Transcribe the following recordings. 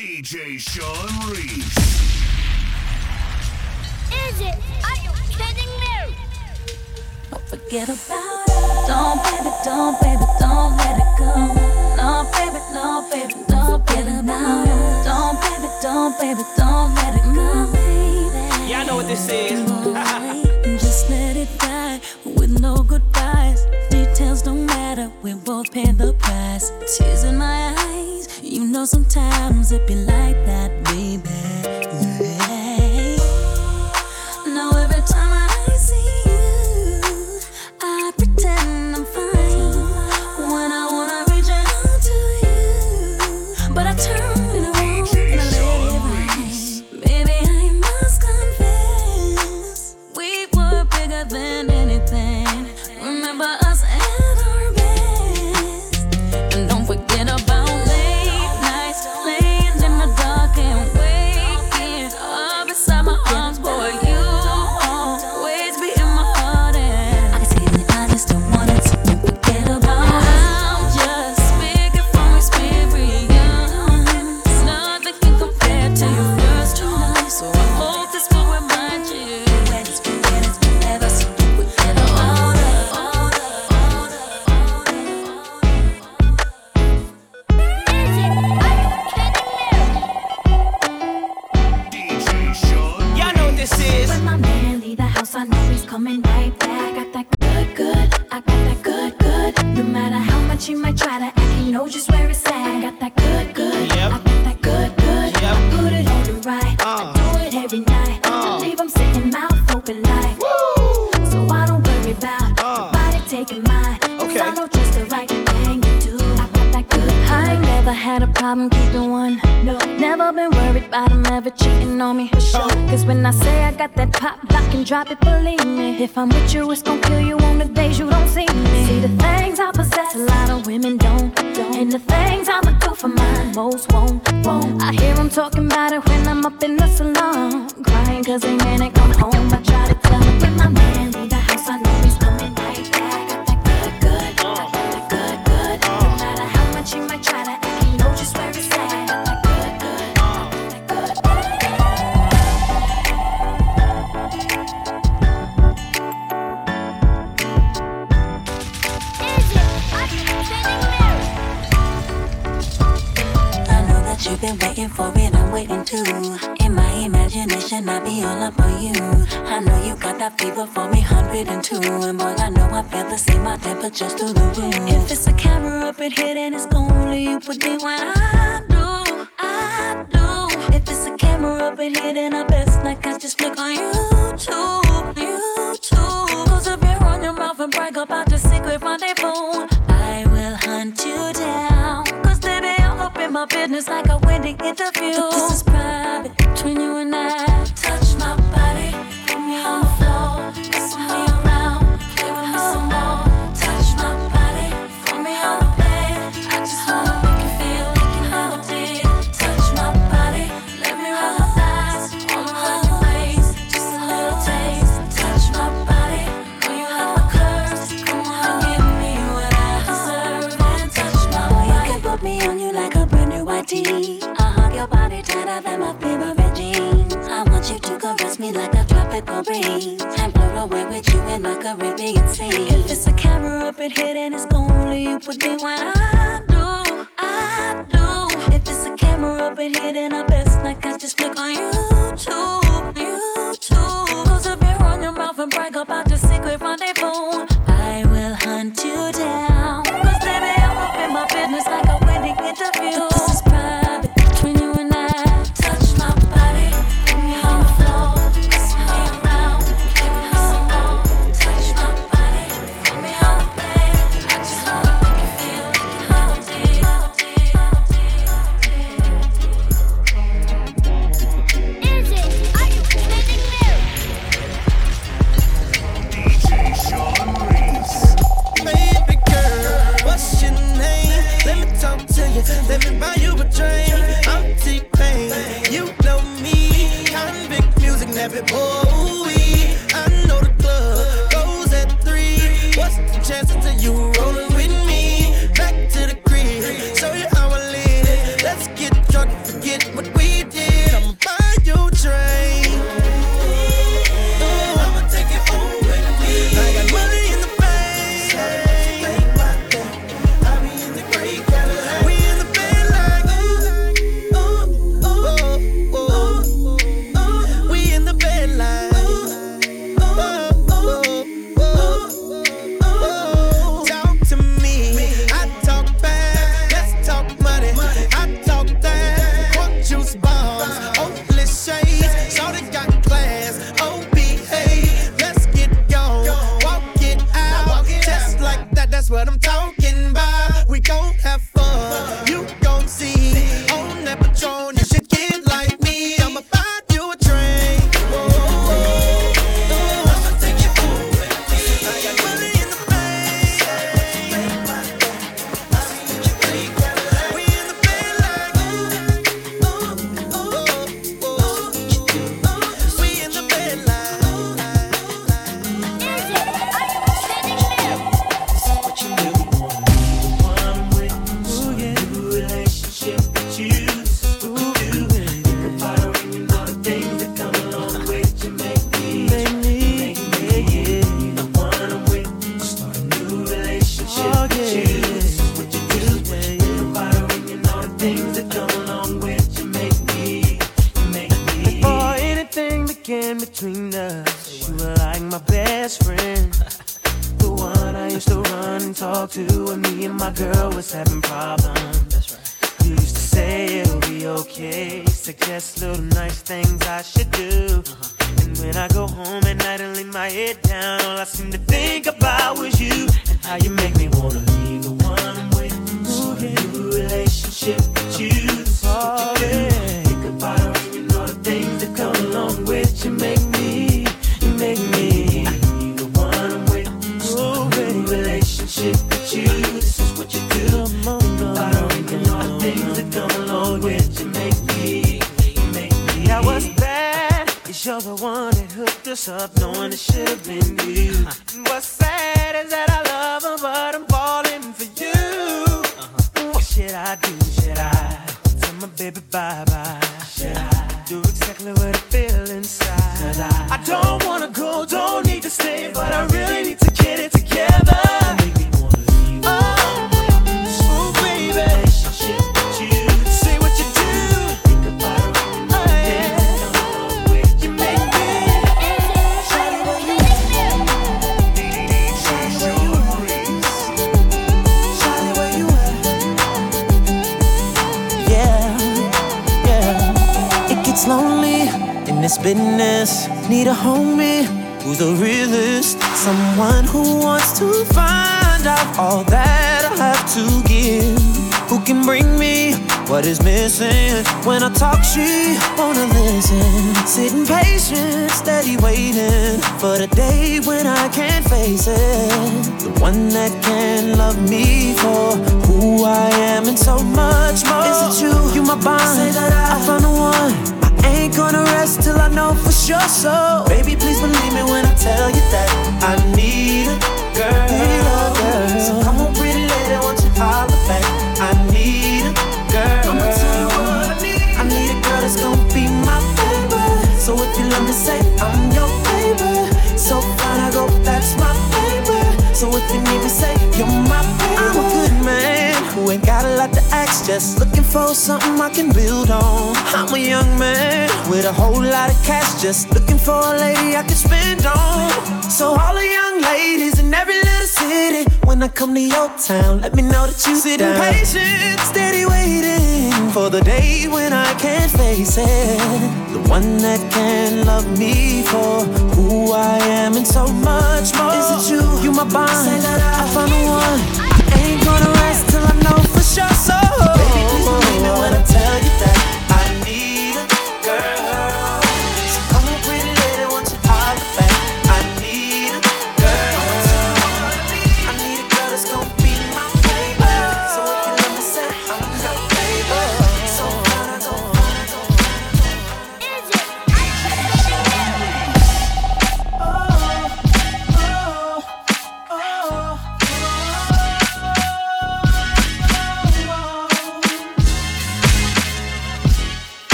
DJ Sean Reese. Is it? Are you kidding me? Don't forget about it. Don't, baby, don't, baby, don't let it go. No, baby, no, baby, don't get it now. Don't, baby, don't, baby, don't let it go. Yeah, I know what this is. let it die with no goodbyes. Details don't matter, we both pay the price. Tears in my eyes, you know sometimes it be like that, baby. I'm with you, it's gonna kill you on the days you don't see me. See the things I possess, a lot of women don't. don't. And the things I'ma do for mine, most won't. won't. I hear them talking for me, 102. And boy, I know I feel the same my temper just through the room. If it's a camera up in here, then it's only you put me when I do, I do. If it's a camera up in here, then I best like I just flick on YouTube, YouTube. Cause if you run your mouth and brag about your secret rendezvous, I will hunt you down. Cause they be all up in my business like a wedding interview. But this is private between you and I. Marine. And blow away with you in my Caribbean sea. If it's a camera up in here, then it's only you would me when I do, I do. If it's a camera up in here, then I best not catch this look on you. Talk to when me and my girl was having problems. That's right. You used to say it'll be okay. Suggest little nice things I should do. Uh-huh. And when I go home at night and lay my head down, all I seem to think about was you and how you make me wanna leave the one I'm with. Start a new relationship with you. This is what you do. Relationship with you. This is what you do. About her and all the things that come along with you. Make me, you make me. Now what's bad is you're the one that hooked us up, knowing it should have been you. What's sad is that I love her, but I'm falling for you. Uh-huh. What should I do? Should I tell my baby bye bye? Should I business. Need a homie who's the realist. Someone who wants to find out all that I have to give. Who can bring me what is missing? When I talk, she wanna listen. Sitting patient, steady waiting for the day when I can't face it. The one that can love me for who I am and so much more. Is it you? You my bond. That I, I found the one. Ain't gonna rest till I know for sure. So, baby, please believe me when I tell you that I need a just looking for something I can build on. I'm a young man with a whole lot of cash, just looking for a lady I can spend on. So all the young ladies in every little city, when I come to your town, let me know that you sit down. patient, steady waiting for the day when I can't face it. The one that can love me for who I am and so much more. Is it you? You my bond. I found the one. I ain't gonna rest till I know for sure. So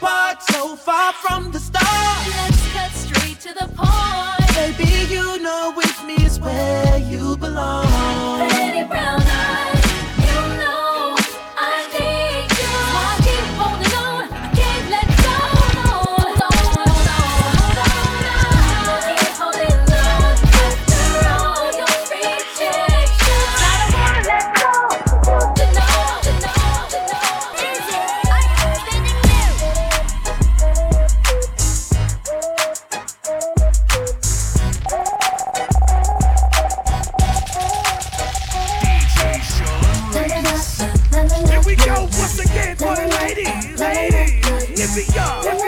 apart, so far from the start? Ladies. Ladies.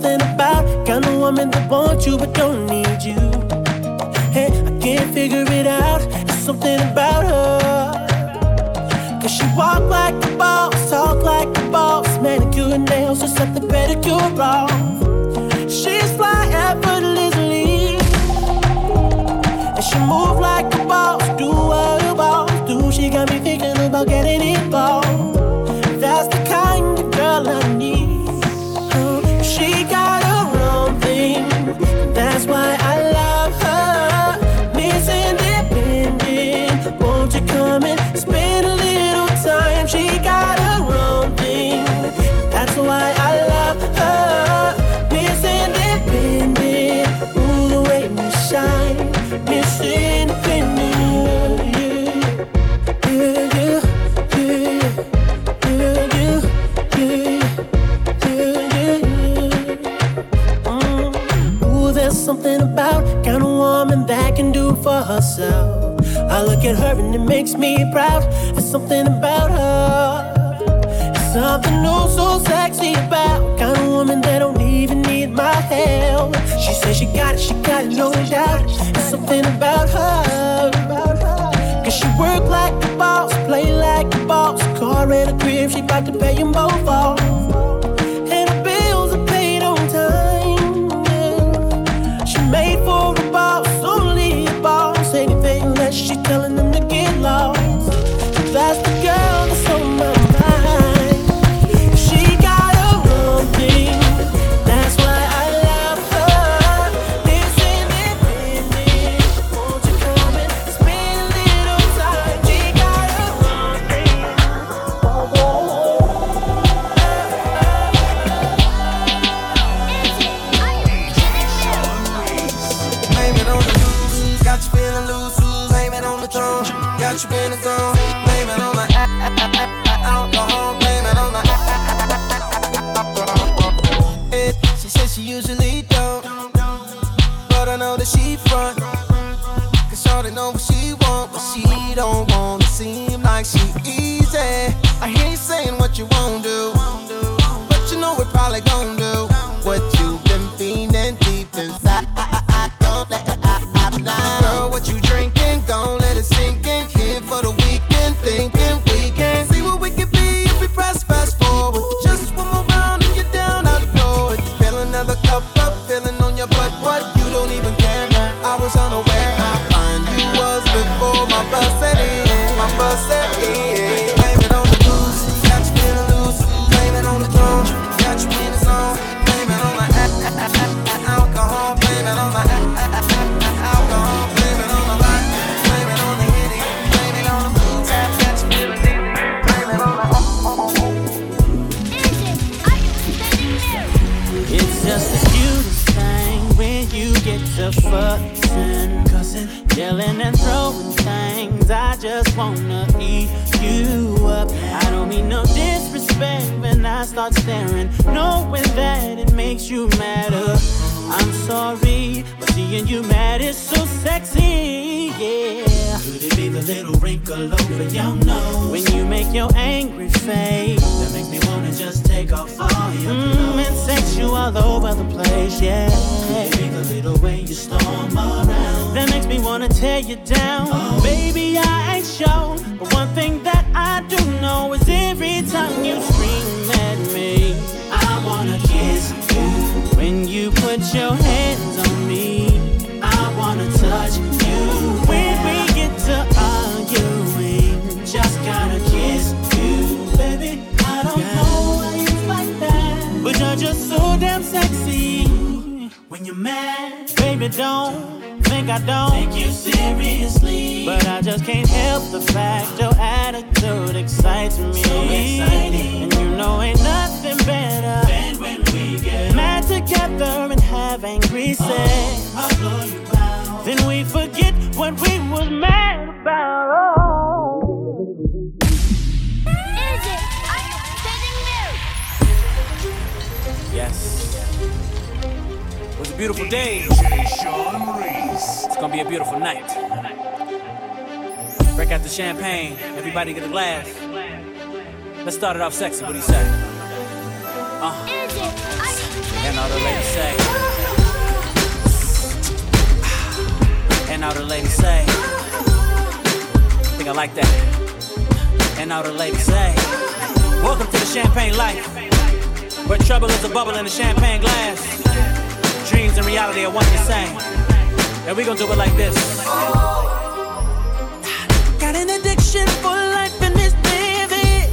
something about kind of woman that wants you but don't need you. Hey, I can't figure it out. There's something about her. Cause she walk like a boss, talk like a boss. Manicure and nails, just set the pedicure off. She's fly effortlessly. And she move like a boss, do what a boss do. She got me thinking about getting involved. That's why I love her. Missing it. Ooh, the way you shine. Missing it, you, you, you, you, you, you, you, you, mm. Ooh, there's something about kind of woman that can do for herself. I look at her and it makes me proud. There's something about her. Something new, so sexy about kind of woman that don't even need my help. She says she got it, she got it, no doubt. It's something about her. Cause she work like a boss, play like a boss. Car and a crib, she got to pay them both off. And bills are paid on time. She made for a boss, only a boss. Anything less, she telling them to get lost. wanna eat you up. I don't mean no disrespect when I start staring, knowing that it makes you madder. I'm sorry, but seeing you mad is so sexy, yeah. Could it be the little wrinkle over your nose? When you make your angry face, that makes me wanna just take off all your mm, clothes. And sex you all over the place, yeah. Could it be the little way you storm around? That makes me wanna tear you down. Oh. Baby, I ain't sure, but one thing that I do know is every time you scream at me, I wanna kiss you. When you put your hands on sexy when you're mad. Baby, don't think I don't take you seriously. But I just can't help the fact your attitude excites me. So exciting. And you know ain't nothing better than when we get mad together and have angry uh, sex. Oh, then we forget what we was mad about. Oh. beautiful day. It's gonna be a beautiful night. Break out the champagne. Everybody get a glass. Let's start it off sexy. What do you say? Uh. And all the ladies say. And all the ladies say. Think I like that. And all the ladies say. Welcome to the champagne life. Where trouble is a bubble in a champagne glass dreams and reality are one the same. And we gon' do it like this. Oh, got an addiction for life and it's vivid.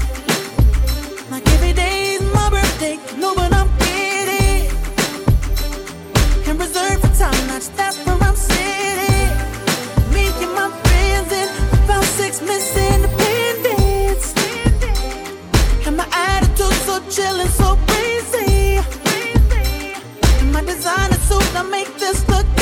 Like every day is my birthday, no, but I'm giddy. And reserved for time, not that's where I'm sitting. Me and my friends in about six minutes independence. And my attitude so chillin', so free. gotta make this look